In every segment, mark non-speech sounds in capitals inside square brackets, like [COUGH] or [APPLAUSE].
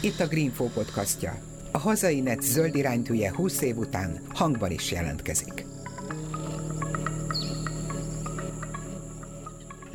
Itt a Greenfo podcastja. A hazai net zöld iránytűje 20 év után hangban is jelentkezik.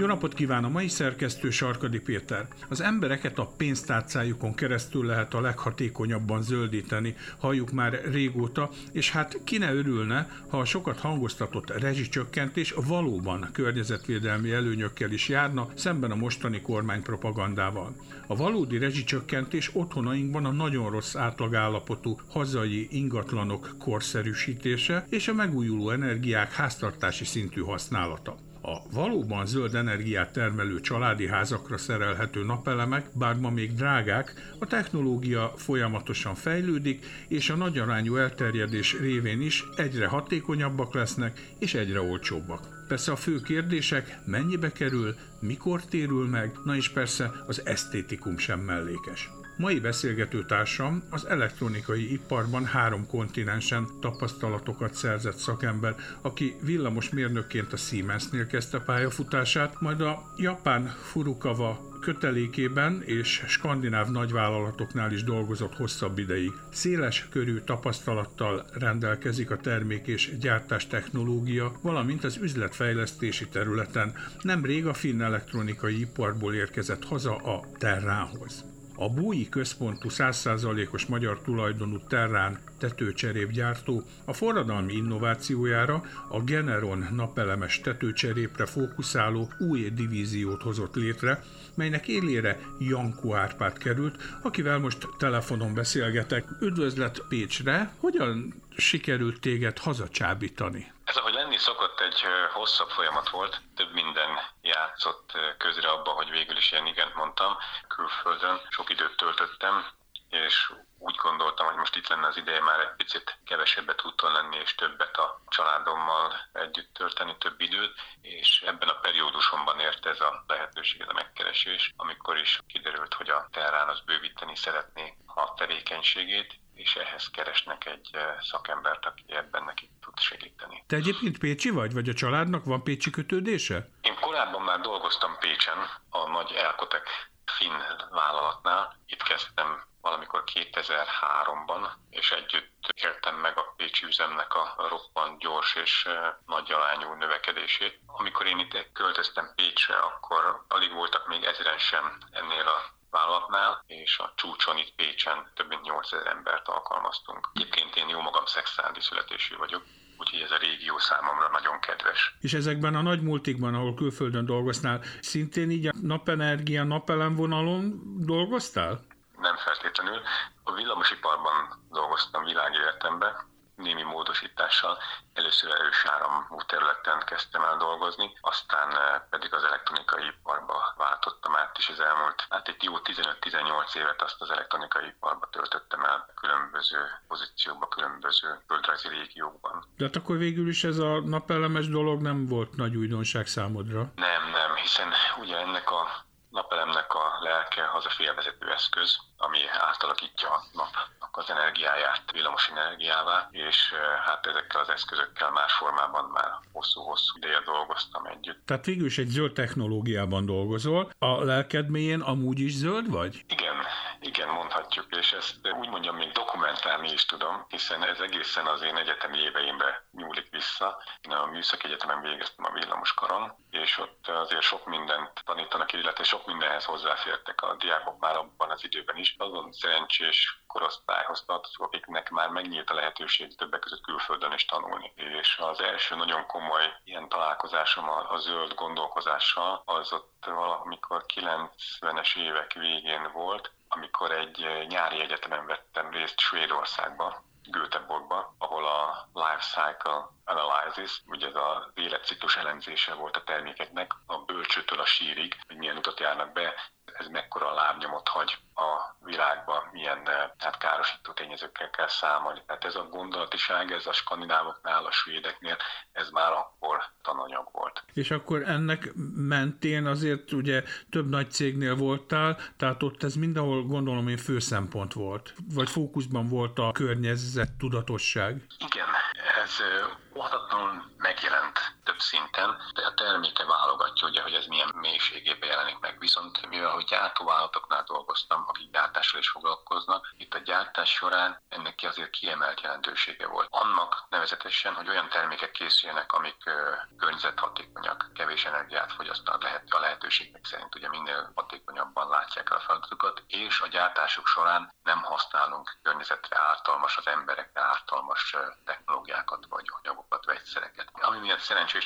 Jó napot kíván a mai szerkesztő Sarkadi Péter. Az embereket a pénztárcájukon keresztül lehet a leghatékonyabban zöldíteni, halljuk már régóta, és hát ki ne örülne, ha a sokat hangoztatott rezsicsökkentés valóban környezetvédelmi előnyökkel is járna, szemben a mostani kormány propagandával. A valódi rezsicsökkentés otthonainkban a nagyon rossz átlagállapotú hazai ingatlanok korszerűsítése és a megújuló energiák háztartási szintű használata. A valóban zöld energiát termelő családi házakra szerelhető napelemek, bár ma még drágák, a technológia folyamatosan fejlődik, és a nagyarányú elterjedés révén is egyre hatékonyabbak lesznek és egyre olcsóbbak. Persze a fő kérdések, mennyibe kerül, mikor térül meg, na és persze az esztétikum sem mellékes. Mai beszélgető társam az elektronikai iparban három kontinensen tapasztalatokat szerzett szakember, aki villamos mérnökként a Siemensnél kezdte pályafutását, majd a japán Furukawa kötelékében és skandináv nagyvállalatoknál is dolgozott hosszabb ideig. Széles körű tapasztalattal rendelkezik a termék és gyártás technológia, valamint az üzletfejlesztési területen. Nemrég a finn elektronikai iparból érkezett haza a Terrához. A Búi központú 100%-os magyar tulajdonú Terrán tetőcserépgyártó a forradalmi innovációjára, a Generon napelemes tetőcserépre fókuszáló új divíziót hozott létre, melynek élére Jankó Árpád került, akivel most telefonon beszélgetek. Üdvözlet Pécsre! Hogyan sikerült téged hazacsábítani? Ez, ahogy lenni szokott, egy hosszabb folyamat volt, több minden játszott közre abba, hogy végül is ilyen igent mondtam. Külföldön sok időt töltöttem, és úgy gondoltam, hogy most itt lenne az ideje már egy picit kevesebbet úton lenni, és többet a családommal együtt tölteni, több időt, és ebben a periódusomban ért ez a lehetőség, ez a megkeresés, amikor is kiderült, hogy a Terrán az bővíteni szeretné a tevékenységét, és ehhez keresnek egy szakembert, aki ebben neki tud segíteni. Te egyébként Pécsi vagy, vagy a családnak van Pécsi kötődése? Én korábban már dolgoztam Pécsen, a nagy Elkotek finn vállalatnál. Itt kezdtem valamikor 2003-ban, és együtt éltem meg a Pécsi üzemnek a roppant gyors és nagy alányú növekedését. Amikor én itt költöztem Pécsre, akkor alig voltak még ezeren sem ennél a vállalatnál, és a csúcson itt Pécsen több mint 8000 embert alkalmaztunk. Egyébként én jó magam szexádi születésű vagyok, úgyhogy ez a régió számomra nagyon kedves. És ezekben a nagy multikban, ahol külföldön dolgoznál, szintén így a napenergia, napelem vonalon dolgoztál? Nem feltétlenül. A villamosiparban dolgoztam világéletemben, némi módosítással. Először erős áramú területen kezdtem el dolgozni, aztán eh, pedig az elektronikai iparba váltottam át, és az elmúlt, hát egy jó 15-18 évet azt az elektronikai iparba töltöttem el különböző pozíciókban, különböző földrajzi régiókban. De hát akkor végül is ez a napelemes dolog nem volt nagy újdonság számodra? Nem, nem, hiszen ugye ennek a napelemnek a lelke az a félvezető eszköz, ami átalakítja a napnak az energiáját villamos energiává, és hát ezekkel az eszközökkel más formában már hosszú-hosszú ideje dolgoztam együtt. Tehát végül is egy zöld technológiában dolgozol. A lelked mélyén amúgy is zöld vagy? Igen, igen, mondhatjuk, és ezt úgy mondjam, még dokumentálni is tudom, hiszen ez egészen az én egyetemi éveimbe nyúlik vissza. Én a Műszaki Egyetemen végeztem a villamoskaron, és ott azért sok mindent tanítanak, illetve sok mindenhez hozzáfértek a diákok már abban az időben is. Azon szerencsés korosztályhoz tartozok, akiknek már megnyílt a lehetőség többek között külföldön is tanulni. És az első nagyon komoly ilyen találkozásom a, a zöld gondolkozással, az ott valamikor 90-es évek végén volt, amikor egy nyári egyetemen vettem részt Svédországba, Göteborgba, ahol a Life Cycle Analysis, ugye ez a életciklus elemzése volt a termékeknek, a bölcsőtől a sírig, hogy milyen utat járnak be, ez mekkora lábnyomot hagy a világban, milyen hát károsító tényezőkkel kell számolni. Tehát ez a gondolatiság, ez a skandinávoknál, a svédeknél, ez már akkor tananyag volt. És akkor ennek mentén azért ugye több nagy cégnél voltál, tehát ott ez mindenhol gondolom én fő szempont volt, vagy fókuszban volt a környezet tudatosság. Igen, ez óhatatlanul megjelent szinten, de a terméke válogatja, ugye, hogy ez milyen mélységében jelenik meg. Viszont mivel hogy gyártóvállalatoknál dolgoztam, akik gyártással is foglalkoznak, itt a gyártás során ennek ki azért kiemelt jelentősége volt. Annak nevezetesen, hogy olyan termékek készüljenek, amik környezethatékonyak, kevés energiát fogyasztanak lehet a lehetőségek szerint, ugye minél hatékonyabban látják a feladatokat, és a gyártásuk során nem használunk környezetre ártalmas, az emberekre ártalmas technológiákat vagy anyagokat, vegyszereket. Ami miatt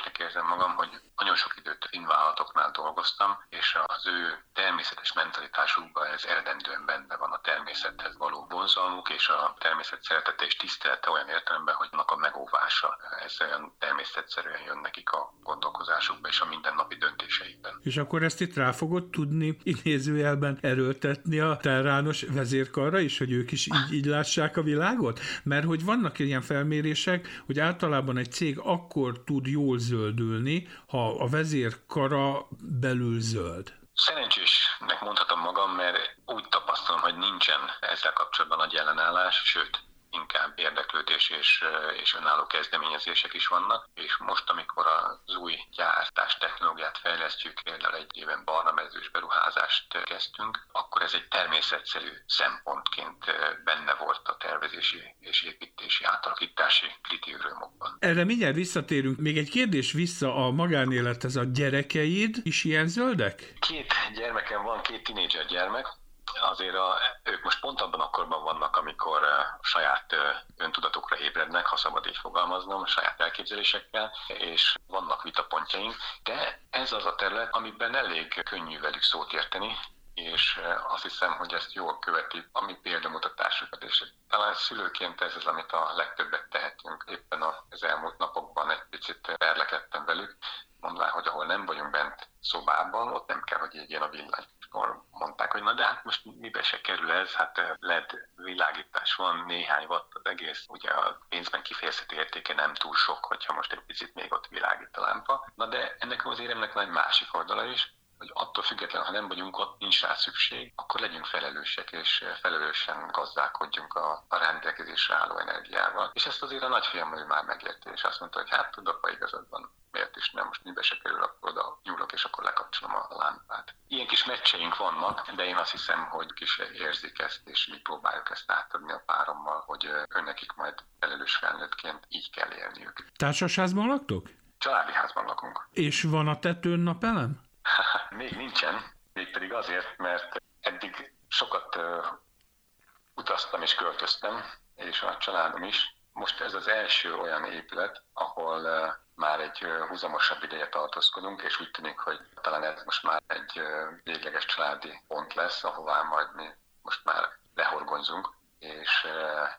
szerencsésnek érzem magam, hogy nagyon sok időt finvállalatoknál dolgoztam, és az ő természetes mentalitásukban ez eredendően benne van a természethez való vonzalmuk, és a természet szeretete és tisztelete olyan értelemben, hogy annak a megóvása, ez olyan természetszerűen jön nekik a gondolkozásukba és a mindennapi döntéseikben. És akkor ezt itt rá fogod tudni idézőjelben erőltetni a terrános vezérkarra is, hogy ők is így, így lássák a világot? Mert hogy vannak ilyen felmérések, hogy általában egy cég akkor tud jól zöldülni, ha a vezérkara belül zöld. Szerencsésnek mondhatom magam, mert úgy tapasztalom, hogy nincsen ezzel kapcsolatban nagy ellenállás, sőt, inkább érdeklődés és, és önálló kezdeményezések is vannak, és most, amikor az új gyártás technológiát fejlesztjük, például egy éven barna mezős beruházást kezdtünk, akkor ez egy természetszerű szempontként benne volt a tervezési és építési átalakítási kritériumokban. Erre mindjárt visszatérünk. Még egy kérdés vissza a magánélethez. A gyerekeid is ilyen zöldek? Két gyermekem van, két tinédzser gyermek, azért a, ők most pont abban a korban vannak, amikor saját öntudatukra ébrednek, ha szabad így fogalmaznom, saját elképzelésekkel, és vannak vitapontjaink, de ez az a terület, amiben elég könnyű velük szót érteni, és azt hiszem, hogy ezt jól követi a mi példamutatásokat, és talán szülőként ez az, amit a legtöbbet tehetünk. Éppen az elmúlt napokban egy picit perlekedtem velük, mondván, hogy ahol nem vagyunk bent szobában, ott nem kell, hogy égjen a villany. Akkor mondták, hogy na de hát most mibe se kerül ez, hát eh, LED világítás van, néhány watt az egész, ugye a pénzben kifejezhető értéke nem túl sok, hogyha most egy picit még ott világít a lámpa. Na de ennek az éremnek van egy másik oldala is, hogy attól függetlenül, ha nem vagyunk ott, nincs rá szükség, akkor legyünk felelősek, és felelősen gazdálkodjunk a, a rendelkezésre álló energiával. És ezt azért a nagyfiam ő már megérti, és azt mondta, hogy hát tudok, ha igazad van, miért is nem, most mibe se kerül, akkor oda nyúlok, és akkor lekapcsolom a lámpát. Ilyen kis meccseink vannak, de én azt hiszem, hogy kis érzik ezt, és mi próbáljuk ezt átadni a párommal, hogy önnekik majd felelős felnőttként így kell élniük. Társasházban laktok? Családi házban lakunk. És van a tetőn napelem? [LAUGHS] Még nincsen, mégpedig azért, mert eddig sokat utaztam és költöztem, és a családom is. Most ez az első olyan épület, ahol már egy húzamosabb ideje tartózkodunk, és úgy tűnik, hogy talán ez most már egy végleges családi pont lesz, ahová majd mi most már lehorgonyzunk, és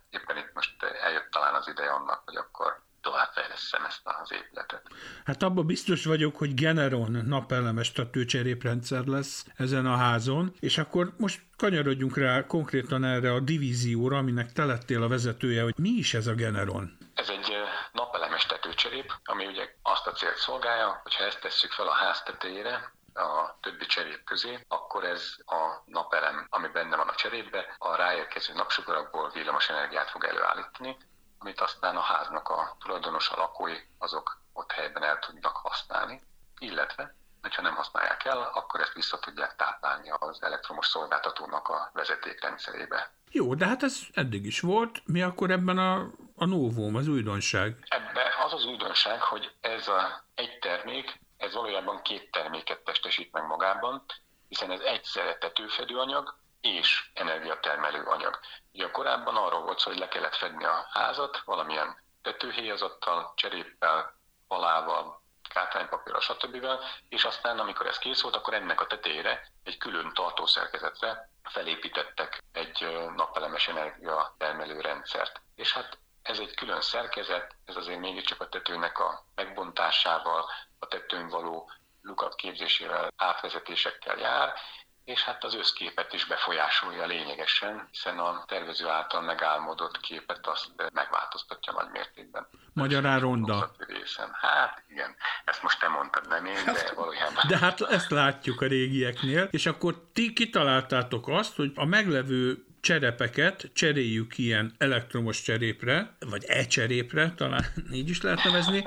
éppen itt most eljött talán az ideje annak, hogy akkor továbbfejleszem ezt az épületet. Hát abban biztos vagyok, hogy Generon napelemes tetőcseréprendszer lesz ezen a házon, és akkor most kanyarodjunk rá konkrétan erre a divízióra, aminek te lettél a vezetője, hogy mi is ez a Generon? Ez egy napelemes tetőcserép, ami ugye azt a célt szolgálja, hogyha ezt tesszük fel a ház tetejére, a többi cserép közé, akkor ez a napelem, ami benne van a cserépbe, a ráérkező napsugarakból villamos energiát fog előállítani, amit aztán a háznak a tulajdonosa lakói azok ott helyben el tudnak használni, illetve hogyha nem használják el, akkor ezt vissza tudják táplálni az elektromos szolgáltatónak a vezetékrendszerébe. Jó, de hát ez eddig is volt. Mi akkor ebben a, a novum, az újdonság? Ebben az az újdonság, hogy ez a egy termék, ez valójában két terméket testesít meg magában, hiszen ez egyszerre tetőfedőanyag és energiatermelő anyag. Ugye korábban arról volt szó, hogy le kellett fedni a házat valamilyen tetőhéjazattal, cseréppel, falával, kátránypapírral, stb. És aztán, amikor ez kész volt, akkor ennek a tetejére egy külön tartószerkezetre felépítettek egy napelemes energia termelő rendszert. És hát ez egy külön szerkezet, ez azért mégiscsak a tetőnek a megbontásával, a tetőn való lukat képzésével, átvezetésekkel jár, és hát az összképet is befolyásolja lényegesen, hiszen a tervező által megálmodott képet azt megváltoztatja nagy mértékben. Magyarán ronda. Részen. Hát igen, ezt most te mondtad, nem én, de valójában. De hát ezt látjuk a régieknél, és akkor ti kitaláltátok azt, hogy a meglevő cserepeket cseréljük ilyen elektromos cserépre, vagy e-cserépre, talán [LAUGHS] így is lehet nevezni,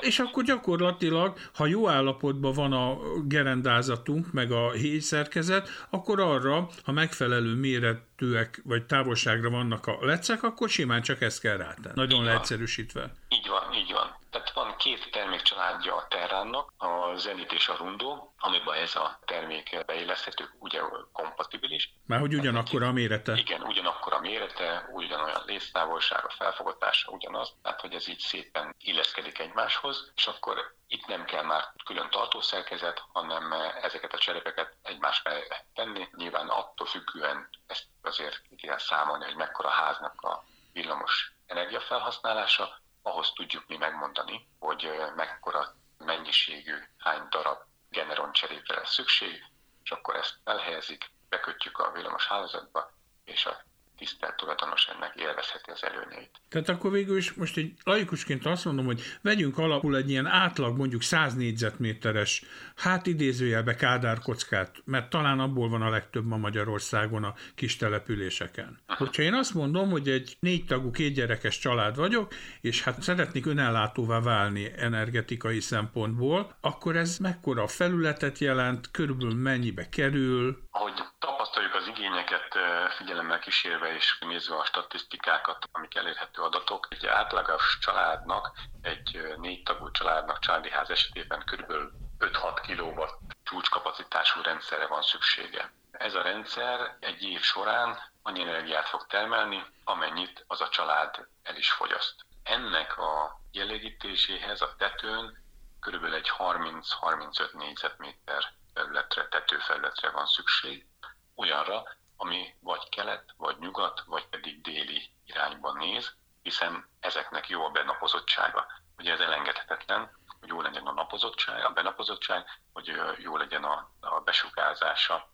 és akkor gyakorlatilag, ha jó állapotban van a gerendázatunk, meg a héjszerkezet, akkor arra, ha megfelelő méretűek vagy távolságra vannak a lecek, akkor simán csak ezt kell rátenni. Nagyon leegyszerűsítve. Így van, így van. Tehát van két termékcsaládja a Terránnak, a Zenit és a Rundó, amiben ez a termék beilleszthető, ugye kompatibilis. Már hogy ugyanakkor a mérete. Igen, ugyanakkor a mérete, ugyanolyan léztávolsága, felfogatása ugyanaz, tehát hogy ez így szépen illeszkedik egymáshoz, és akkor itt nem kell már külön tartószerkezet, hanem ezeket a cserepeket egymás mellé tenni. Nyilván attól függően ezt azért kell számolni, hogy mekkora háznak a villamos energiafelhasználása, ahhoz tudjuk mi megmondani, hogy mekkora mennyiségű, hány darab generon cserépre lesz szükség, és akkor ezt elhelyezik, bekötjük a villamos hálózatba, és a tisztelt tulajdonos ennek élvezheti az előnyeit. Tehát akkor végül is most egy laikusként azt mondom, hogy vegyünk alapul egy ilyen átlag mondjuk 100 négyzetméteres, hát idézőjelbe kádárkockát, mert talán abból van a legtöbb ma Magyarországon a kis településeken. Hogyha én azt mondom, hogy egy négy tagú, két gyerekes család vagyok, és hát szeretnék önellátóvá válni energetikai szempontból, akkor ez mekkora felületet jelent, körülbelül mennyibe kerül? Ahogy tapasztaljuk az igényeket figyelemmel kísérve és nézve a statisztikákat, amik elérhető adatok, egy átlagos családnak, egy négy tagú családnak, családi ház esetében kb. 5-6 kW csúcskapacitású rendszerre van szüksége. Ez a rendszer egy év során annyi energiát fog termelni, amennyit az a család el is fogyaszt. Ennek a kielégítéséhez a tetőn körülbelül egy 30-35 négyzetméter felületre, tetőfelületre van szükség, olyanra, ami vagy kelet, vagy nyugat, vagy pedig déli irányba néz, hiszen ezeknek jó a benapozottsága. Ugye ez elengedhetetlen, hogy jó legyen a napozottság, a benapozottság, hogy jó legyen a, a besugárzása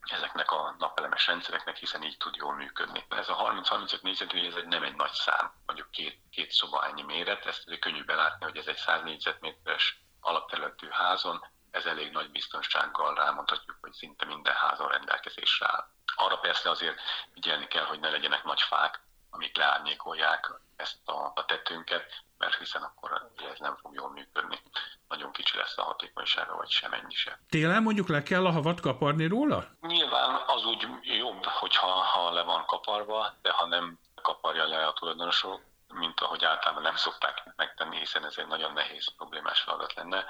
ezeknek a napelemes rendszereknek, hiszen így tud jól működni. Ez a 30-35 négyzetméter, ez egy, nem egy nagy szám, mondjuk két, két szoba ennyi méret, ezt könnyű belátni, hogy ez egy 100 négyzetméteres alapterületű házon, ez elég nagy biztonsággal rámondhatjuk, hogy szinte minden házon rendelkezésre áll. Arra persze azért figyelni kell, hogy ne legyenek nagy fák, amik leárnyékolják ezt a, a tetőnket, mert hiszen akkor ez nem fog jól működni. Nagyon kicsi lesz a hatékonysága, vagy sem ennyi se. Télen mondjuk le kell a havat kaparni róla? Nyilván az úgy jobb, hogyha ha le van kaparva, de ha nem kaparja le a tulajdonosok, mint ahogy általában nem szokták megtenni, hiszen ez egy nagyon nehéz, problémás feladat lenne,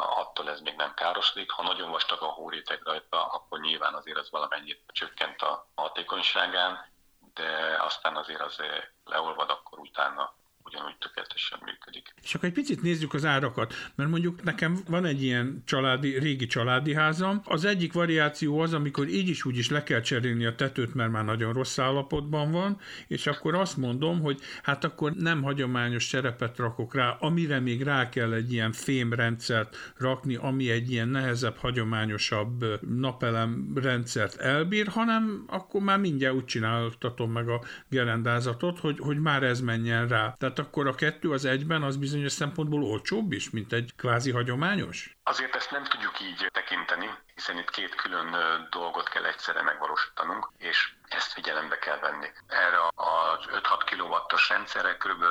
attól ez még nem károsodik. Ha nagyon vastag a hóréteg rajta, akkor nyilván azért az valamennyit csökkent a hatékonyságán, de aztán azért az leolvad, akkor utána ugyanúgy tökéletesen működik. És akkor egy picit nézzük az árakat, mert mondjuk nekem van egy ilyen családi, régi családi házam. Az egyik variáció az, amikor így is úgy is le kell cserélni a tetőt, mert már nagyon rossz állapotban van, és akkor azt mondom, hogy hát akkor nem hagyományos serepet rakok rá, amire még rá kell egy ilyen fémrendszert rakni, ami egy ilyen nehezebb, hagyományosabb napelem rendszert elbír, hanem akkor már mindjárt úgy csináltatom meg a gerendázatot, hogy, hogy már ez menjen rá. Tehát akkor a kettő az egyben az bizonyos szempontból olcsóbb is, mint egy kvázi hagyományos? Azért ezt nem tudjuk így tekinteni, hiszen itt két külön dolgot kell egyszerre megvalósítanunk, és ezt figyelembe kell venni. Erre az 5-6 kW-os rendszerre kb.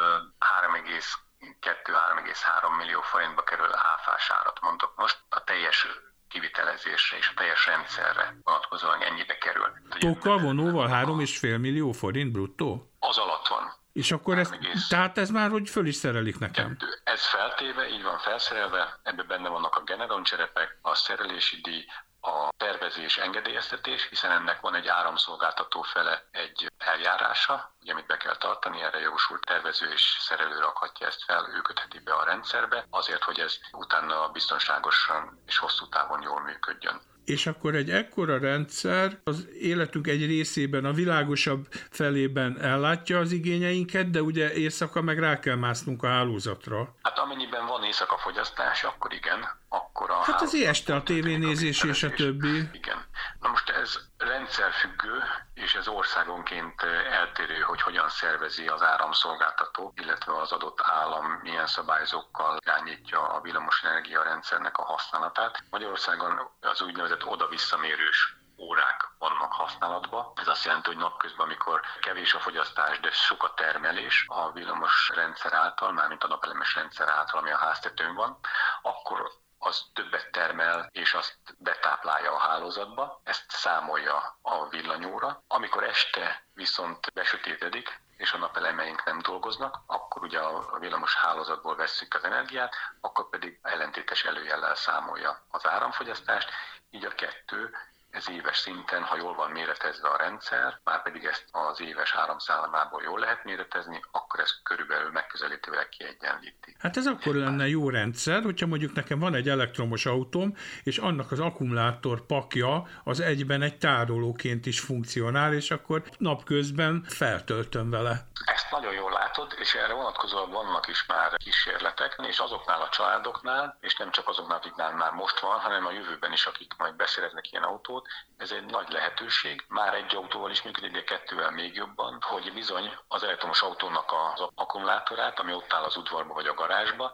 3,2-3,3 millió forintba kerül áfás árat mondok most. A teljes kivitelezésre és a teljes rendszerre vonatkozóan ennyibe kerül. Tokkal, vonóval 3,5 millió forint bruttó? Az alatt van. És akkor ez, tehát ez már, hogy föl is szerelik nekem. Ez feltéve, így van felszerelve, ebben benne vannak a Generon cserepek, a szerelési díj, a tervezés engedélyeztetés, hiszen ennek van egy áramszolgáltató fele egy eljárása, ugye, amit be kell tartani, erre jogosult tervező és szerelő rakhatja ezt fel, ő kötheti be a rendszerbe, azért, hogy ez utána biztonságosan és hosszú távon jól működjön és akkor egy ekkora rendszer az életünk egy részében, a világosabb felében ellátja az igényeinket, de ugye éjszaka meg rá kell másznunk a hálózatra. Hát amennyiben van éjszaka fogyasztás, akkor igen, akkor a Hát az este a tévénézés és a többi. Igen. Na most ez rendszerfüggő, és ez országonként eltérő, hogy hogyan szervezi az áramszolgáltató, illetve az adott állam milyen szabályzókkal irányítja a villamosenergia rendszernek a használatát. Magyarországon az úgynevezett oda-visszamérős órák vannak használatban. Ez azt jelenti, hogy napközben, amikor kevés a fogyasztás, de sok a termelés a villamos rendszer által, mármint a napelemes rendszer által, ami a háztetőn van, akkor az többet termel, és azt betáplálja a hálózatba, ezt számolja a villanyóra. Amikor este viszont besötétedik, és a napelemeink nem dolgoznak, akkor ugye a villamos hálózatból vesszük az energiát, akkor pedig ellentétes előjellel számolja az áramfogyasztást, így a kettő ez éves szinten, ha jól van méretezve a rendszer, már pedig ezt az éves háromszálamából jól lehet méretezni, akkor ez körülbelül megközelítőleg kiegyenlíti. Hát ez akkor lenne jó rendszer, hogyha mondjuk nekem van egy elektromos autóm, és annak az akkumulátor pakja az egyben egy tárolóként is funkcionál, és akkor napközben feltöltöm vele. Ezt nagyon jól látod, és erre vonatkozóan vannak is már kísérletek, és azoknál a családoknál, és nem csak azoknál, akiknál már most van, hanem a jövőben is, akik majd beszereznek ilyen autót, ez egy nagy lehetőség. Már egy autóval is működik, de kettővel még jobban, hogy bizony az elektromos autónak az akkumulátorát, ami ott áll az udvarba vagy a garázsba,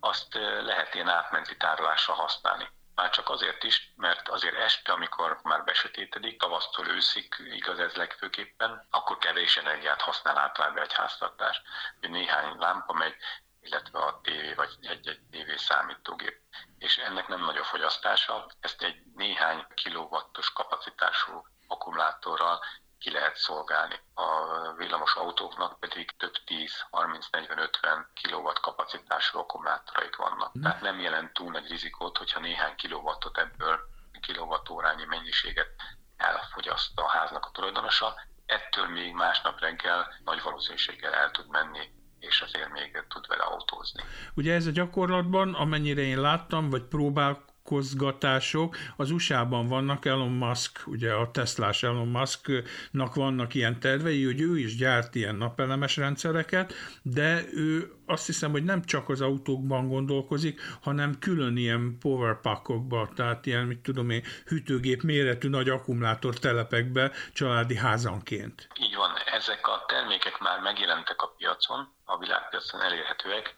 azt eh, lehet ilyen átmenti tárolásra használni. Már csak azért is, mert azért este, amikor már besötétedik, tavasztól őszig, igaz ez legfőképpen, akkor kevés energiát használ általában egy háztartás. Néhány lámpa megy, illetve a tévé vagy egy-egy tévé számítógép. És ennek nem nagy a fogyasztása, ezt egy néhány kilowattos kapacitású akkumulátorral ki lehet szolgálni. A villamos autóknak pedig több 10, 30, 40, 50 kW kapacitású akkumulátoraik vannak. Mm. Tehát nem jelent túl nagy rizikót, hogyha néhány kilowattot ebből kilovatórányi mennyiséget elfogyaszt a háznak a tulajdonosa, ettől még másnap reggel nagy valószínűséggel el tud menni és azért még tud vele autózni. Ugye ez a gyakorlatban, amennyire én láttam, vagy próbál vonatkozgatások. Az USA-ban vannak Elon Musk, ugye a Teslás Elon Musknak vannak ilyen tervei, hogy ő is gyárt ilyen napelemes rendszereket, de ő azt hiszem, hogy nem csak az autókban gondolkozik, hanem külön ilyen powerpackokba, tehát ilyen, mit tudom én, hűtőgép méretű nagy akkumulátor telepekbe családi házanként. Így van, ezek a termékek már megjelentek a piacon, a világpiacon elérhetőek,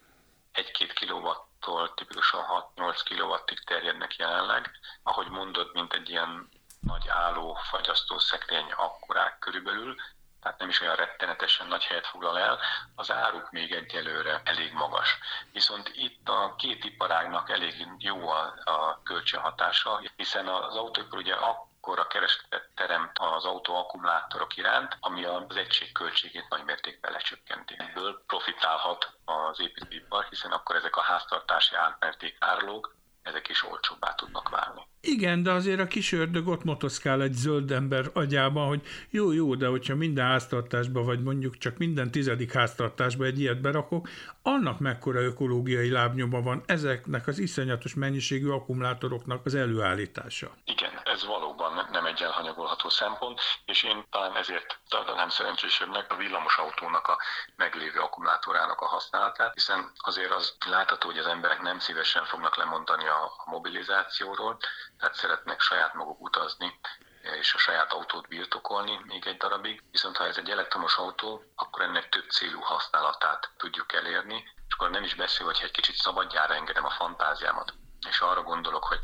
egy-két kilowatt tól tipikusan 6-8 kW-ig terjednek jelenleg. Ahogy mondod, mint egy ilyen nagy álló fagyasztó szekrény akkorák körülbelül, tehát nem is olyan rettenetesen nagy helyet foglal el, az áruk még egyelőre elég magas. Viszont itt a két iparágnak elég jó a, a kölcsönhatása, hiszen az autóipar ugye akkor a keresletet teremt az autó akkumulátorok iránt, ami az egység költségét nagy mértékben lecsökkenti. Ebből profitálhat az építőipar, hiszen akkor ezek a háztartási átmerték árlók ezek is olcsóbbá tudnak válni. Igen, de azért a kis ördög ott motoszkál egy zöld ember agyában, hogy jó, jó, de hogyha minden háztartásba, vagy mondjuk csak minden tizedik háztartásba egy ilyet berakok, annak mekkora ökológiai lábnyoma van ezeknek az iszonyatos mennyiségű akkumulátoroknak az előállítása. Igen, ez valóban nem egy elhanyagolható szempont, és én talán ezért tartanám szerencsésebbnek a villamos autónak a meglévő akkumulátorának a használatát, hiszen azért az látható, hogy az emberek nem szívesen fognak lemondani a mobilizációról, tehát szeretnek saját maguk utazni, és a saját autót birtokolni még egy darabig. Viszont ha ez egy elektromos autó, akkor ennek több célú használatát tudjuk elérni, és akkor nem is beszél, hogy egy kicsit szabadjára engedem a fantáziámat. És arra gondolok, hogy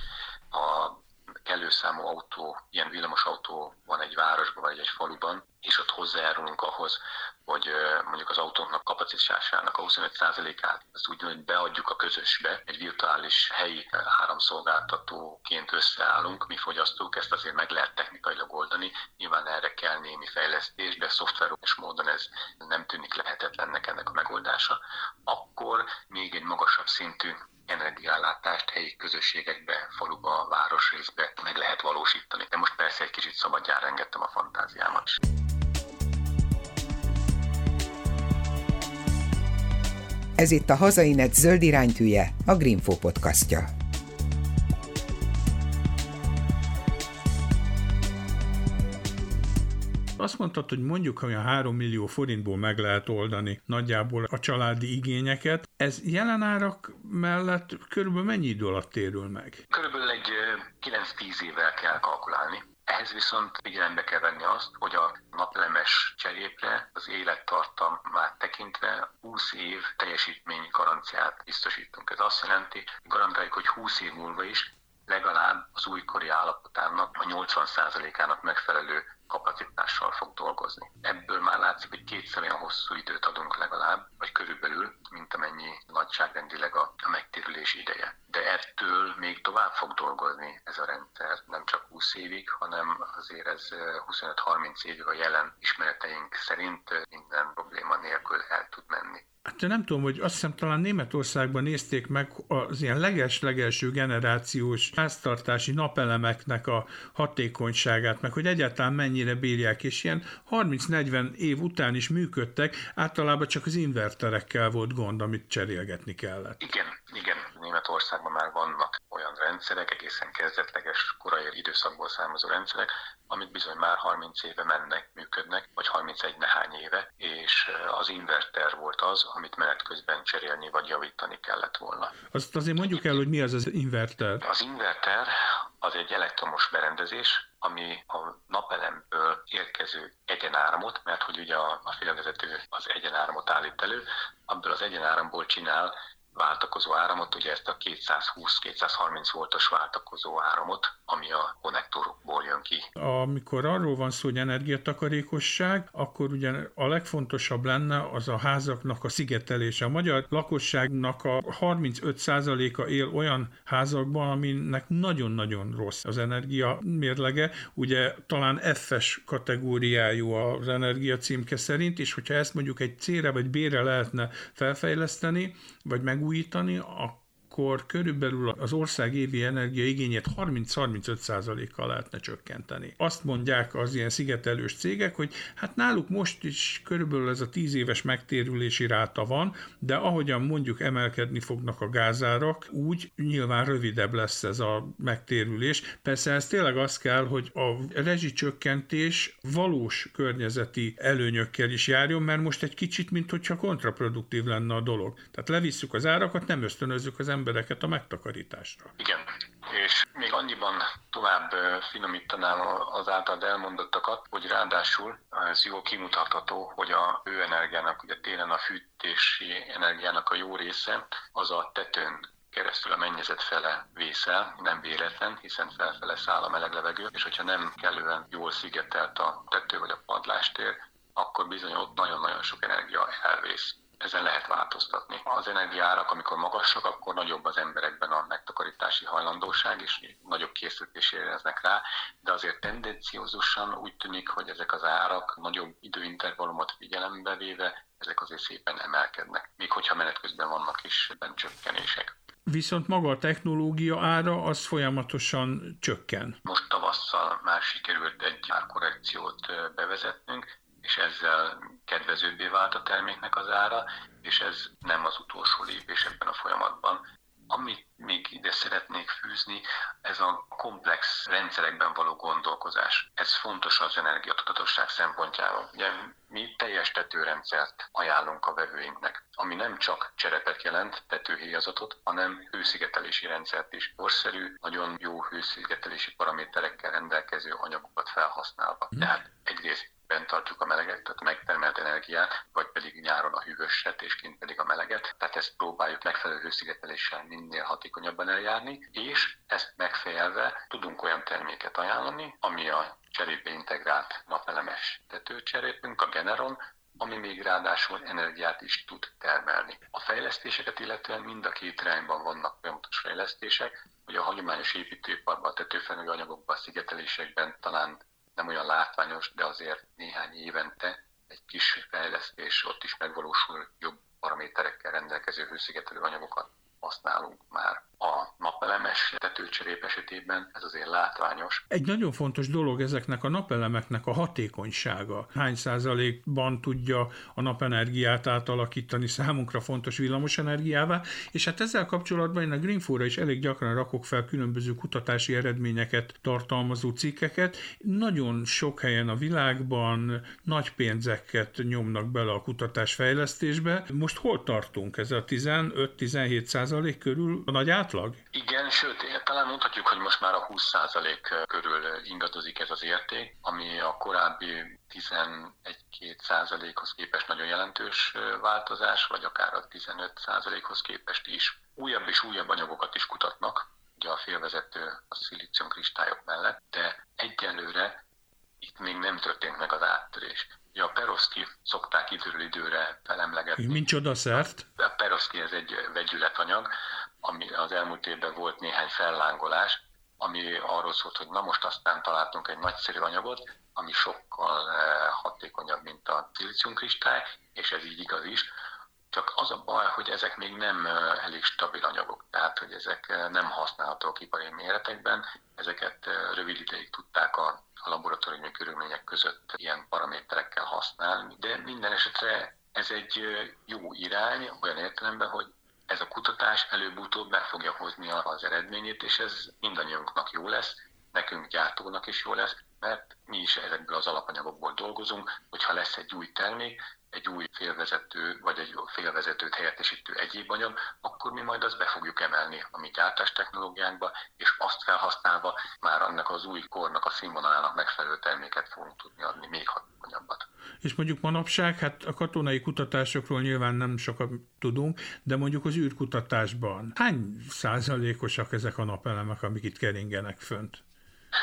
a kellő számú autó, ilyen villamos autó van egy városban vagy egy faluban, és ott hozzájárulunk ahhoz, hogy mondjuk az autóknak kapacitásának a 25%-át az úgy, hogy beadjuk a közösbe, egy virtuális helyi áramszolgáltatóként összeállunk, mi fogyasztók, ezt azért meg lehet technikailag oldani, nyilván erre kell némi fejlesztés, de szoftveres módon ez nem tűnik lehetetlennek ennek a megoldása, akkor még egy magasabb szintű energiállátást helyi közösségekbe, faluba, városrészbe meg lehet valósítani. De most persze egy kicsit szabadjára engedtem a fantáziámat Ez itt a Hazainet zöld iránytűje, a Greenfo podcastja. Azt mondtad, hogy mondjuk, hogy a 3 millió forintból meg lehet oldani nagyjából a családi igényeket. Ez jelen árak mellett körülbelül mennyi idő alatt térül meg? Körülbelül egy 9-10 évvel kell kalkulálni. Ehhez viszont figyelembe kell venni azt, hogy a napelemes cserépre az élettartamát tekintve 20 év teljesítmény garanciát biztosítunk. Ez azt jelenti, garantáljuk, hogy 20 év múlva is legalább az újkori állapotának a 80%-ának megfelelő kapacitással fog dolgozni. Ebből már látszik, hogy kétszer olyan hosszú időt adunk legalább, vagy körülbelül, mint amennyi nagyságrendileg a, a megtérülés ideje. De ettől még tovább fog dolgozni ez a rendszer, nem csak 20 évig, hanem azért ez 25-30 évig a jelen ismereteink szerint minden probléma nélkül el tud menni. Hát nem tudom, hogy azt hiszem talán Németországban nézték meg az ilyen leges-legelső generációs háztartási napelemeknek a hatékonyságát, meg hogy egyáltalán mennyire bírják, és ilyen 30-40 év után is működtek, általában csak az inverterekkel volt gond, amit cserélgetni kellett. Igen, igen, Németországban már vannak olyan rendszerek, egészen kezdetleges korai időszakból származó rendszerek, amit bizony már 30 éve mennek, működnek, vagy 31 nehány éve, és az inverter volt az, amit menet közben cserélni vagy javítani kellett volna. Azt azért mondjuk el, hogy mi az az inverter. Az inverter az egy elektromos berendezés, ami a napelemből érkező egyenáramot, mert hogy ugye a, a félvezető az egyenáramot állít elő, abból az egyenáramból csinál váltakozó áramot, ugye ezt a 220-230 voltos váltakozó áramot, ami a konnektorokból jön ki. Amikor arról van szó, hogy energiatakarékosság, akkor ugye a legfontosabb lenne az a házaknak a szigetelése. A magyar lakosságnak a 35%-a él olyan házakban, aminek nagyon-nagyon rossz az energia mérlege. Ugye talán F-es kategóriájú az energia címke szerint, és hogyha ezt mondjuk egy C-re vagy B-re lehetne felfejleszteni, vagy meg megújítani, akkor körülbelül az ország évi energiaigényét 30-35%-kal lehetne csökkenteni. Azt mondják az ilyen szigetelős cégek, hogy hát náluk most is körülbelül ez a 10 éves megtérülési ráta van, de ahogyan mondjuk emelkedni fognak a gázárak, úgy nyilván rövidebb lesz ez a megtérülés. Persze ez tényleg az kell, hogy a rezsicsökkentés valós környezeti előnyökkel is járjon, mert most egy kicsit, mint hogyha kontraproduktív lenne a dolog. Tehát levisszük az árakat, nem ösztönözzük az embereket a megtakarításra. Igen, és még annyiban tovább finomítanám az által elmondottakat, hogy ráadásul ez jól kimutatható, hogy a hőenergiának, ugye télen a fűtési energiának a jó része az a tetőn keresztül a mennyezet fele vészel, nem véletlen, hiszen felfele száll a meleg levegő, és hogyha nem kellően jól szigetelt a tető vagy a padlástér, akkor bizony ott nagyon-nagyon sok energia elvész ezen lehet változtatni. Az energiárak, amikor magasak, akkor nagyobb az emberekben a megtakarítási hajlandóság, és nagyobb készítés éreznek rá, de azért tendenciózusan úgy tűnik, hogy ezek az árak nagyobb időintervallumot figyelembe véve, ezek azért szépen emelkednek, még hogyha menet közben vannak is ebben csökkenések. Viszont maga a technológia ára az folyamatosan csökken. Most tavasszal már sikerült egy árkorrekciót bevezetnünk, és ezzel kedvezőbbé vált a terméknek az ára, és ez nem az utolsó lépés ebben a folyamatban. Amit még ide szeretnék fűzni, ez a komplex rendszerekben való gondolkozás. Ez fontos az energiatudatosság szempontjából. Ugye mi teljes tetőrendszert ajánlunk a vevőinknek, ami nem csak cserepet jelent, tetőhéjazatot, hanem hőszigetelési rendszert is. Korszerű, nagyon jó hőszigetelési paraméterekkel rendelkező anyagokat felhasználva. Mhm. Tehát egyrészt bent tartjuk a meleget, tehát megtermelt energiát, vagy pedig nyáron a hűvöset, és kint pedig a meleget. Tehát ezt próbáljuk megfelelő hőszigeteléssel minél hatékonyabban eljárni, és ezt megfejelve tudunk olyan terméket ajánlani, ami a cserébe integrált napelemes tetőcserépünk, a Generon, ami még ráadásul energiát is tud termelni. A fejlesztéseket illetően mind a két irányban vannak folyamatos fejlesztések, hogy a hagyományos építőiparban, a tetőfenő anyagokban, a szigetelésekben talán nem olyan látványos, de azért néhány évente egy kis fejlesztés ott is megvalósul jobb paraméterekkel rendelkező hőszigetelő anyagokat használunk már a napelemes tetőcserép esetében ez azért látványos. Egy nagyon fontos dolog ezeknek a napelemeknek a hatékonysága. Hány százalékban tudja a napenergiát átalakítani számunkra fontos villamosenergiává, és hát ezzel kapcsolatban én a Greenfóra is elég gyakran rakok fel különböző kutatási eredményeket tartalmazó cikkeket. Nagyon sok helyen a világban nagy pénzeket nyomnak bele a kutatás fejlesztésbe. Most hol tartunk? Ez a 15-17 százalék körül a nagy át átlag? Igen, sőt, talán mondhatjuk, hogy most már a 20% körül ingadozik ez az érték, ami a korábbi 11-2%-hoz képest nagyon jelentős változás, vagy akár a 15%-hoz képest is. Újabb és újabb anyagokat is kutatnak, ugye a félvezető a szilíciumkristályok mellett, de egyelőre itt még nem történt meg az áttörés. Ja, a peroszki szokták időről időre felemlegetni. Micsoda szert? A peroszki ez egy vegyületanyag, ami az elmúlt évben volt néhány fellángolás, ami arról szólt, hogy na most aztán találtunk egy nagyszerű anyagot, ami sokkal eh, hatékonyabb, mint a szilíciumkristály, és ez így igaz is. Csak az a baj, hogy ezek még nem eh, elég stabil anyagok, tehát hogy ezek eh, nem használhatók ipari méretekben, ezeket rövid ideig tudták a laboratóriumi körülmények között ilyen paraméterekkel használni, de minden esetre ez egy jó irány olyan értelemben, hogy ez a kutatás előbb-utóbb meg fogja hozni az eredményét, és ez mindannyiunknak jó lesz, nekünk gyártónak is jó lesz, mert mi is ezekből az alapanyagokból dolgozunk, hogyha lesz egy új termék, egy új félvezető, vagy egy félvezetőt helyettesítő egyéb anyag, akkor mi majd azt be fogjuk emelni a mi gyártás technológiánkba, és azt felhasználva már annak az új kornak a színvonalának megfelelő terméket fogunk tudni adni, még hatékonyabbat. És mondjuk manapság, hát a katonai kutatásokról nyilván nem sokat tudunk, de mondjuk az űrkutatásban hány százalékosak ezek a napelemek, amik itt keringenek fönt?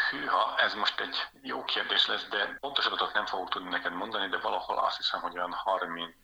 Hűha, ez most egy jó kérdés lesz, de pontos adatot nem fogok tudni neked mondani, de valahol azt hiszem, hogy olyan 30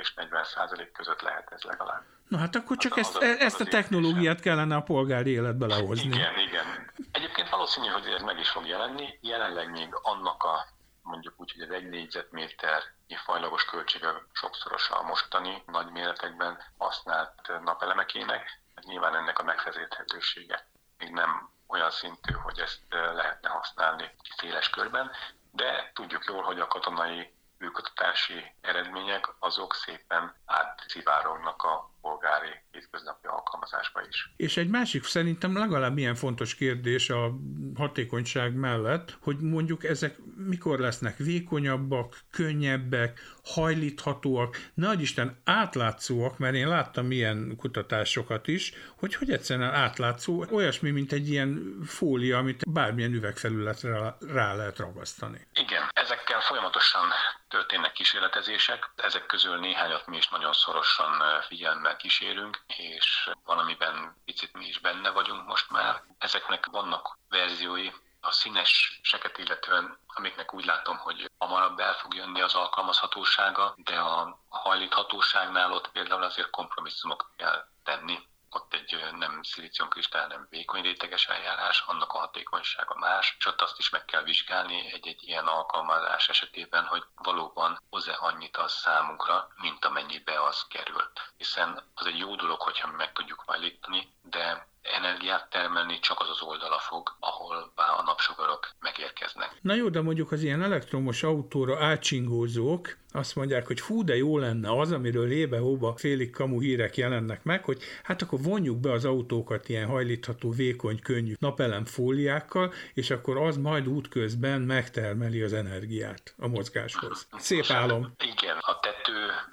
és 40 százalék között lehet ez legalább. Na hát akkor csak az, ezt, az, az, ezt a technológiát kellene a polgári életbe lehozni. Igen, igen. Egyébként valószínű, hogy ez meg is fog jelenni. Jelenleg még annak a mondjuk úgy, hogy az egy négyzetméter fajlagos költsége sokszorosa a mostani nagy méretekben használt napelemekének. Nyilván ennek a megfezérthetősége még nem olyan szintű, hogy ezt lehetne használni széles körben, de tudjuk jól, hogy a katonai űrkutatási eredmények azok szépen átszivárognak a polgári hétköznapi alkalmazásba is. És egy másik szerintem legalább ilyen fontos kérdés a hatékonyság mellett, hogy mondjuk ezek mikor lesznek vékonyabbak, könnyebbek, hajlíthatóak, nagy Isten átlátszóak, mert én láttam ilyen kutatásokat is, hogy hogy egyszerűen átlátszó, olyasmi, mint egy ilyen fólia, amit bármilyen üvegfelületre rá lehet ragasztani. Igen, ezekkel folyamatosan történnek kísérletezések, ezek közül néhányat mi is nagyon szorosan figyelemmel kísérünk, és valamiben picit mi is benne vagyunk most már. Ezeknek vannak verziói, a színes seket illetően, amiknek úgy látom, hogy hamarabb el fog jönni az alkalmazhatósága, de a hajlíthatóságnál ott például azért kompromisszumok kell tenni, ott egy nem szilíciumkristály, nem vékony réteges eljárás, annak a hatékonysága más, és ott azt is meg kell vizsgálni egy-egy ilyen alkalmazás esetében, hogy valóban hoz-e annyit az számunkra, mint amennyibe az került. Hiszen az egy jó dolog, hogyha meg tudjuk hajlítani, de energiát termelni csak az az oldala fog, ahol a napsugarak megérkeznek. Na jó, de mondjuk az ilyen elektromos autóra átsingózók azt mondják, hogy fú, de jó lenne az, amiről lébe-hóba félig kamu hírek jelennek meg, hogy hát akkor vonjuk be az autókat ilyen hajlítható, vékony, könnyű napelem fóliákkal, és akkor az majd útközben megtermeli az energiát a mozgáshoz. Szép álom. Igen, a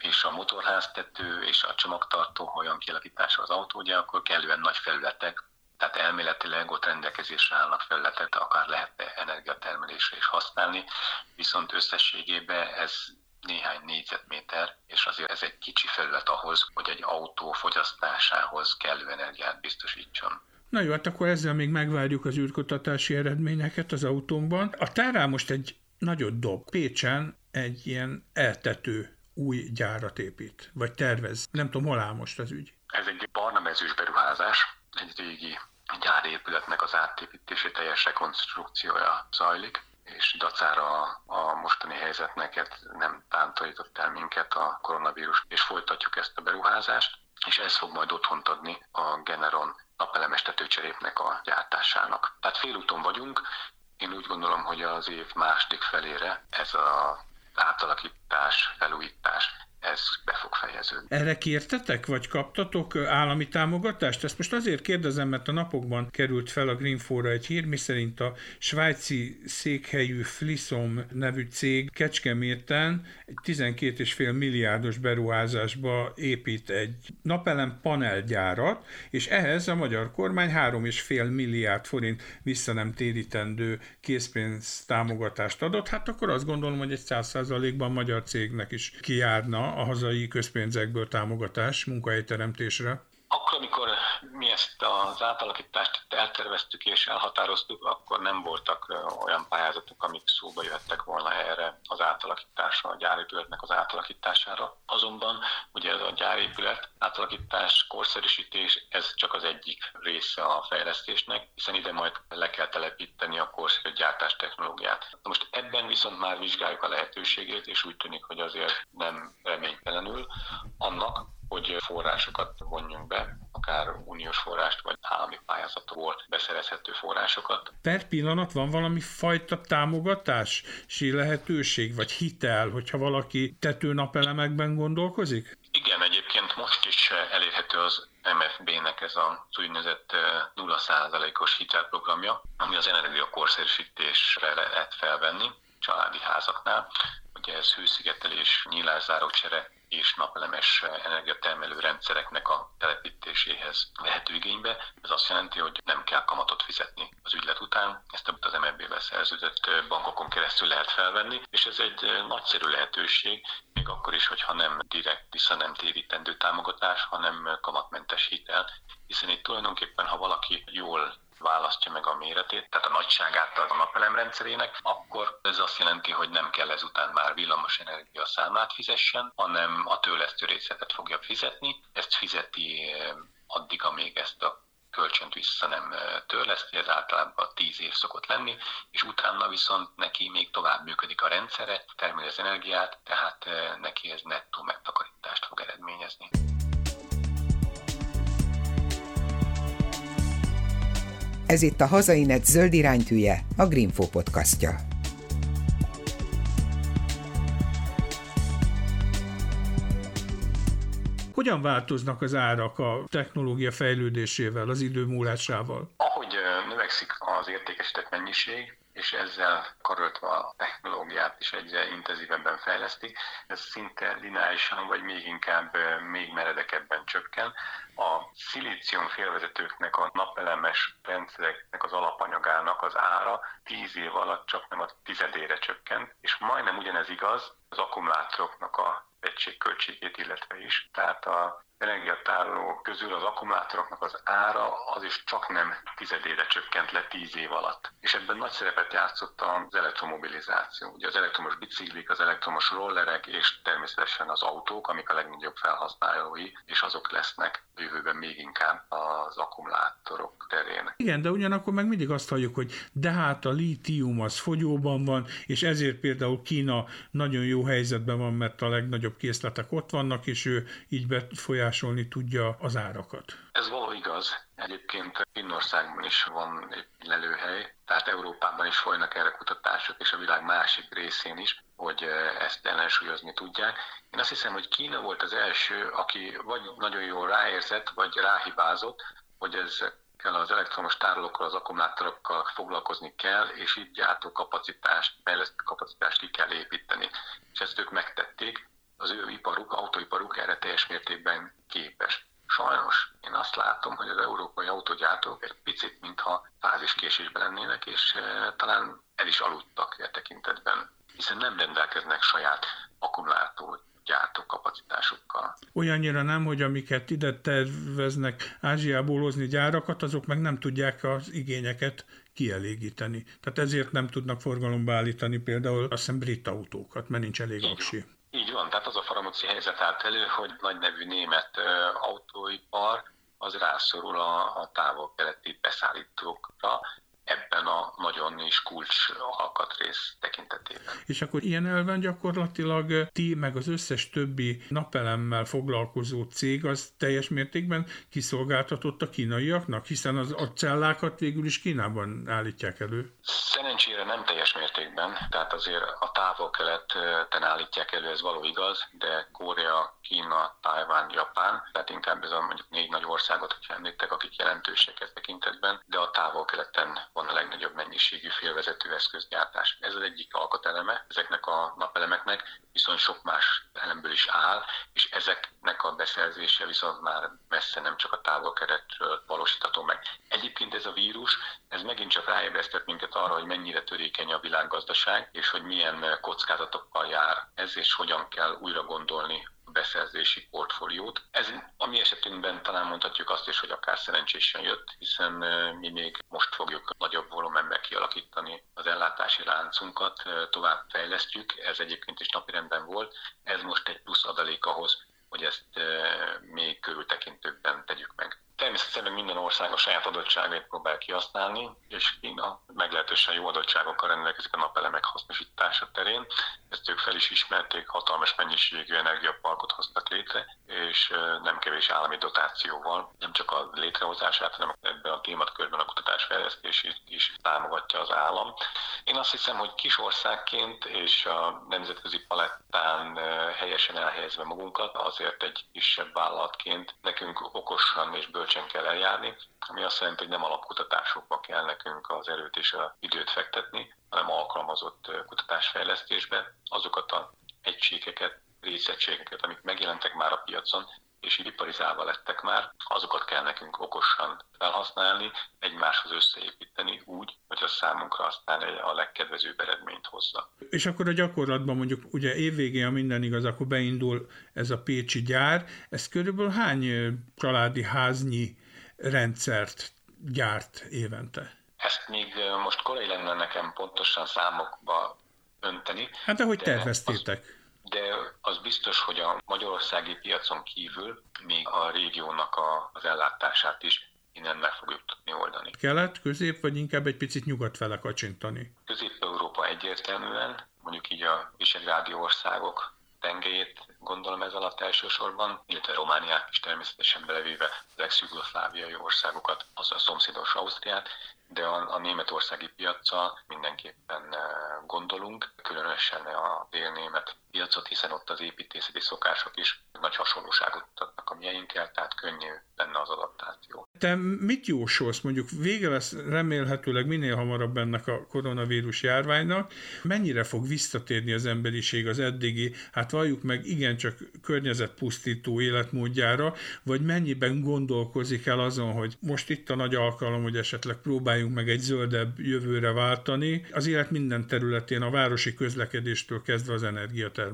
és a motorház tető és a csomagtartó olyan kialakítása az autó, ugye akkor kellően nagy felületek, tehát elméletileg ott rendelkezésre állnak felületet, akár lehet energiatermelésre is használni, viszont összességében ez néhány négyzetméter, és azért ez egy kicsi felület ahhoz, hogy egy autó fogyasztásához kellő energiát biztosítson. Na jó, hát akkor ezzel még megvárjuk az űrkutatási eredményeket az autómban. A Tárá most egy nagyot dob. Pécsen egy ilyen eltető új gyárat épít, vagy tervez. Nem tudom, hol áll most az ügy. Ez egy barna mezős beruházás, egy régi gyárépületnek az átépítési teljes rekonstrukciója zajlik és dacára a mostani helyzetnek nem tántorított el minket a koronavírus, és folytatjuk ezt a beruházást, és ez fog majd otthont adni a Generon napelemes tetőcserépnek a gyártásának. Tehát félúton vagyunk, én úgy gondolom, hogy az év második felére ez az átalakítás, felújítás ez be fog fejeződni. Erre kértetek, vagy kaptatok állami támogatást? Ezt most azért kérdezem, mert a napokban került fel a Greenfóra egy hír, miszerint a svájci székhelyű Flissom nevű cég Kecskeméten egy 12,5 milliárdos beruházásba épít egy napelem panelgyárat, és ehhez a magyar kormány 3,5 milliárd forint vissza nem térítendő készpénz támogatást adott. Hát akkor azt gondolom, hogy egy 100%-ban magyar cégnek is kijárna a hazai közpénzekből támogatás munkahelyteremtésre? Mi ezt az átalakítást elterveztük és elhatároztuk, akkor nem voltak olyan pályázatok, amik szóba jöttek volna erre az átalakításra, a gyárépületnek az átalakítására. Azonban ugye ez a gyárépület átalakítás, korszerűsítés, ez csak az egyik része a fejlesztésnek, hiszen ide majd le kell telepíteni a korszerű gyártás technológiát. Most ebben viszont már vizsgáljuk a lehetőségét, és úgy tűnik, hogy azért nem reménytelenül annak, hogy forrásokat vonjunk be, akár uniós forrást, vagy állami pályázatból beszerezhető forrásokat. Per pillanat van valami fajta támogatási lehetőség, vagy hitel, hogyha valaki tetőnapelemekben gondolkozik? Igen, egyébként most is elérhető az MFB-nek ez az úgynevezett 0%-os hitelprogramja, ami az energiakorszerűsítésre lehet felvenni családi házaknál. Ugye ez hőszigetelés, nyílászárócsere, és napelemes energiatermelő rendszereknek a telepítéséhez vehető igénybe. Ez azt jelenti, hogy nem kell kamatot fizetni az ügylet után, ezt az MLB-vel szerződött bankokon keresztül lehet felvenni, és ez egy nagyszerű lehetőség, még akkor is, hogyha nem direkt vissza nem térítendő támogatás, hanem kamatmentes hitel, hiszen itt tulajdonképpen, ha valaki jól választja meg a méretét, tehát a nagyságát a napelem rendszerének, akkor ez azt jelenti, hogy nem kell ezután már villamos energia számlát fizessen, hanem a tőlesztő részletet fogja fizetni. Ezt fizeti eh, addig, amíg ezt a kölcsönt vissza nem eh, törleszti, ez általában 10 év szokott lenni, és utána viszont neki még tovább működik a rendszere, termeli az energiát, tehát eh, neki ez nettó megtakarítást fog eredményezni. Ez itt a Hazainet zöld iránytűje, a Greenfo podcastja. Hogyan változnak az árak a technológia fejlődésével, az idő múlásával? Ahogy növekszik az értékesített mennyiség, és ezzel karöltve a technológiát is egyre intenzívebben fejlesztik. Ez szinte lineárisan, vagy még inkább még meredekebben csökken. A szilícium félvezetőknek, a napelemes rendszereknek az alapanyagának az ára 10 év alatt csak nem a tizedére csökkent, és majdnem ugyanez igaz az akkumulátoroknak a egységköltségét illetve is. Tehát a energiatároló közül az akkumulátoroknak az ára az is csak nem tizedére csökkent le tíz év alatt. És ebben nagy szerepet játszott az elektromobilizáció. Ugye az elektromos biciklik, az elektromos rollerek és természetesen az autók, amik a legnagyobb felhasználói, és azok lesznek jövőben még inkább az akkumulátorok terén. Igen, de ugyanakkor meg mindig azt halljuk, hogy de hát a lítium az fogyóban van, és ezért például Kína nagyon jó helyzetben van, mert a legnagyobb készletek ott vannak, és ő így befolyásolni tudja az árakat. Ez való igaz. Egyébként Finnországban is van egy lelőhely, tehát Európában is folynak erre kutatások, és a világ másik részén is, hogy ezt ellensúlyozni tudják. Én azt hiszem, hogy Kína volt az első, aki vagy nagyon jól ráérzett, vagy ráhibázott, hogy ez kell az elektromos tárolókkal, az akkumulátorokkal foglalkozni kell, és így gyártó kapacitást, fejlesztő kapacitást ki kell építeni. És ezt ők megtették, az ő iparuk, autóiparuk erre teljes mértékben képes. Sajnos én azt látom, hogy az európai autógyártók egy picit, mintha fáziskésésben lennének, és e, talán el is aludtak e tekintetben, hiszen nem rendelkeznek saját akkumulátor gyártó kapacitásukkal. Olyannyira nem, hogy amiket ide terveznek Ázsiából hozni gyárakat, azok meg nem tudják az igényeket kielégíteni. Tehát ezért nem tudnak forgalomba állítani például azt hiszem brit autókat, mert nincs elég aksi. Így van, tehát az a faramúci helyzet állt elő, hogy nagy nevű német autóipar az rászorul a, a távol-keleti beszállítókra, ebben a nagyon is kulcs alkatrész tekintetében. És akkor ilyen elven gyakorlatilag ti, meg az összes többi napelemmel foglalkozó cég az teljes mértékben kiszolgáltatott a kínaiaknak, hiszen az, a cellákat végül is Kínában állítják elő. Szerencsére nem teljes mértékben, tehát azért a távol-keleten állítják elő, ez való igaz, de Korea, Kína, Tajván, Japán, tehát inkább ez a mondjuk négy nagy országot, hogyha említek, akik jelentősek ez tekintetben, de a távol-keleten van a legnagyobb mennyiségű félvezető eszközgyártás. Ez az egyik alkateleme ezeknek a napelemeknek, viszont sok más elemből is áll, és ezeknek a beszerzése viszont már messze nem csak a távol-keretről valósítható meg. Egyébként ez a vírus, ez megint csak ráébresztett minket arra, hogy mennyire törékeny a világgazdaság, és hogy milyen kockázatokkal jár ez, és hogyan kell újra gondolni beszerzési portfóliót. Ez a mi esetünkben talán mondhatjuk azt is, hogy akár szerencsésen jött, hiszen mi még most fogjuk nagyobb volumenben kialakítani az ellátási láncunkat, tovább fejlesztjük, ez egyébként is napirendben volt, ez most egy plusz adalék ahhoz, hogy ezt még körültekintőbben tegyük meg. Természetesen minden ország a saját adottságait próbál kihasználni, és Kína meglehetősen jó adottságokkal rendelkezik a napelemek hasznosítása terén. Ezt ők fel is ismerték, hatalmas mennyiségű energiaparkot hoztak létre, és nem kevés állami dotációval, nem csak a létrehozását, hanem ebben a tématkörben a kutatásfejlesztését is támogatja az állam. Én azt hiszem, hogy kis országként és a nemzetközi palettán helyesen elhelyezve magunkat, azért egy kisebb vállalatként nekünk okosan és bölcsen kell eljárni, ami azt jelenti, hogy nem alapkutatásokba kell nekünk az erőt és az időt fektetni, hanem alkalmazott kutatásfejlesztésbe azokat a egységeket, részegységeket, amik megjelentek már a piacon, és iparizálva lettek már, azokat kell nekünk okosan felhasználni, egymáshoz összeépíteni úgy, hogy a számunkra aztán a legkedvezőbb eredményt hozza. És akkor a gyakorlatban mondjuk ugye évvégén, a minden igaz, akkor beindul ez a Pécsi gyár, ez körülbelül hány családi háznyi rendszert gyárt évente? Ezt még most korai lenne nekem pontosan számokba önteni. Hát ahogy terveztétek. Az, de az biztos, hogy a magyarországi piacon kívül még a régiónak a, az ellátását is innen meg fogjuk tudni oldani. Kelet, közép, vagy inkább egy picit nyugat fele kacsintani? Közép-Európa egyértelműen, mondjuk így a visegrádi országok tengelyét gondolom ez alatt elsősorban, illetve Romániát is természetesen belevéve az ex országokat, az a szomszédos Ausztriát, de a, a németországi piaccal mindenképpen eh, gondolunk, különösen a délnémet piacot, hiszen ott az építészeti szokások is nagy hasonlóságot adnak a mieinkkel, tehát könnyű lenne az adaptáció. Te mit jósolsz? Mondjuk vége lesz remélhetőleg minél hamarabb ennek a koronavírus járványnak. Mennyire fog visszatérni az emberiség az eddigi, hát valljuk meg igencsak környezetpusztító életmódjára, vagy mennyiben gondolkozik el azon, hogy most itt a nagy alkalom, hogy esetleg próbáljunk meg egy zöldebb jövőre váltani, az élet minden területén, a városi közlekedéstől kezdve az energiatermelésig.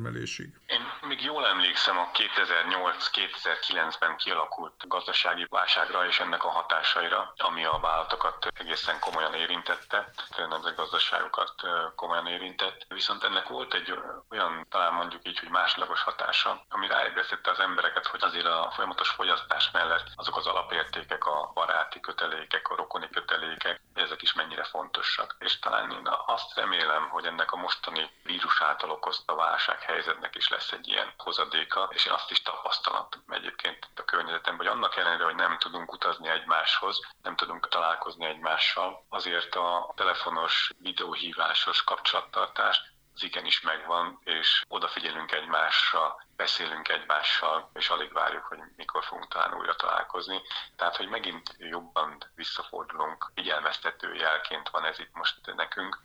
Én még jól emlékszem a 2008-2009-ben kialakult gazdasági válságra és ennek a hatásaira, ami a vállalatokat egészen komolyan érintette, a nemzetgazdaságokat komolyan érintett. Viszont ennek volt egy olyan, talán mondjuk így, hogy másodlagos hatása, ami ráébresztette az embereket, hogy azért a folyamatos fogyasztás mellett azok az alapértékek, a baráti kötelékek, a rokoni kötelékek, ezek is mennyire fontosak. És talán én azt remélem, hogy ennek a mostani vírus által okozta válsághelyzetnek is lesz egy ilyen hozadéka, és én azt is tapasztalom egyébként a környezetemben, hogy annak ellenére, hogy nem tudunk utazni egymáshoz, nem tudunk találkozni egymással, azért a telefonos, videóhívásos kapcsolattartás az igenis megvan, és odafigyelünk egymásra, beszélünk egymással, és alig várjuk, hogy mikor fogunk talán újra találkozni. Tehát, hogy megint jobban visszafordulunk, figyelmeztető jelként van ez itt most nekünk,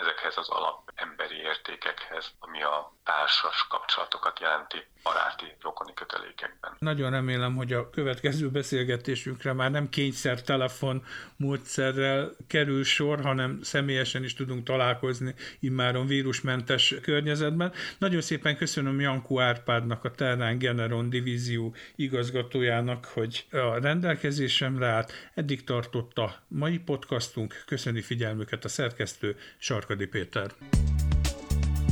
ezekhez az alap emberi értékekhez, ami a társas kapcsolatokat jelenti baráti, rokoni kötelékekben. Nagyon remélem, hogy a következő beszélgetésünkre már nem kényszer telefon módszerrel kerül sor, hanem személyesen is tudunk találkozni immáron vírusmentes környezetben. Nagyon szépen köszönöm Jankó Árpádnak, a Terrán Generon divízió igazgatójának, hogy a rendelkezésemre állt. Eddig tartott a mai podcastunk. Köszöni figyelmüket a szerkesztő Sarkadi Péter.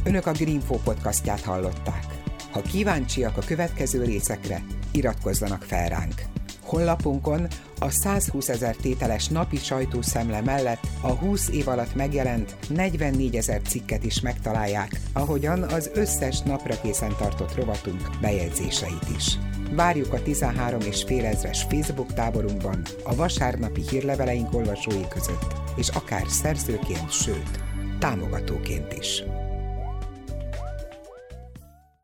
Önök a Greenfo podcastját hallották. Ha kíváncsiak a következő részekre, iratkozzanak fel ránk. Honlapunkon a 120 ezer tételes napi sajtószemle mellett a 20 év alatt megjelent 44 ezer cikket is megtalálják, ahogyan az összes napra készen tartott rovatunk bejegyzéseit is. Várjuk a 13 és fél ezres Facebook táborunkban, a vasárnapi hírleveleink olvasói között, és akár szerzőként, sőt, támogatóként is.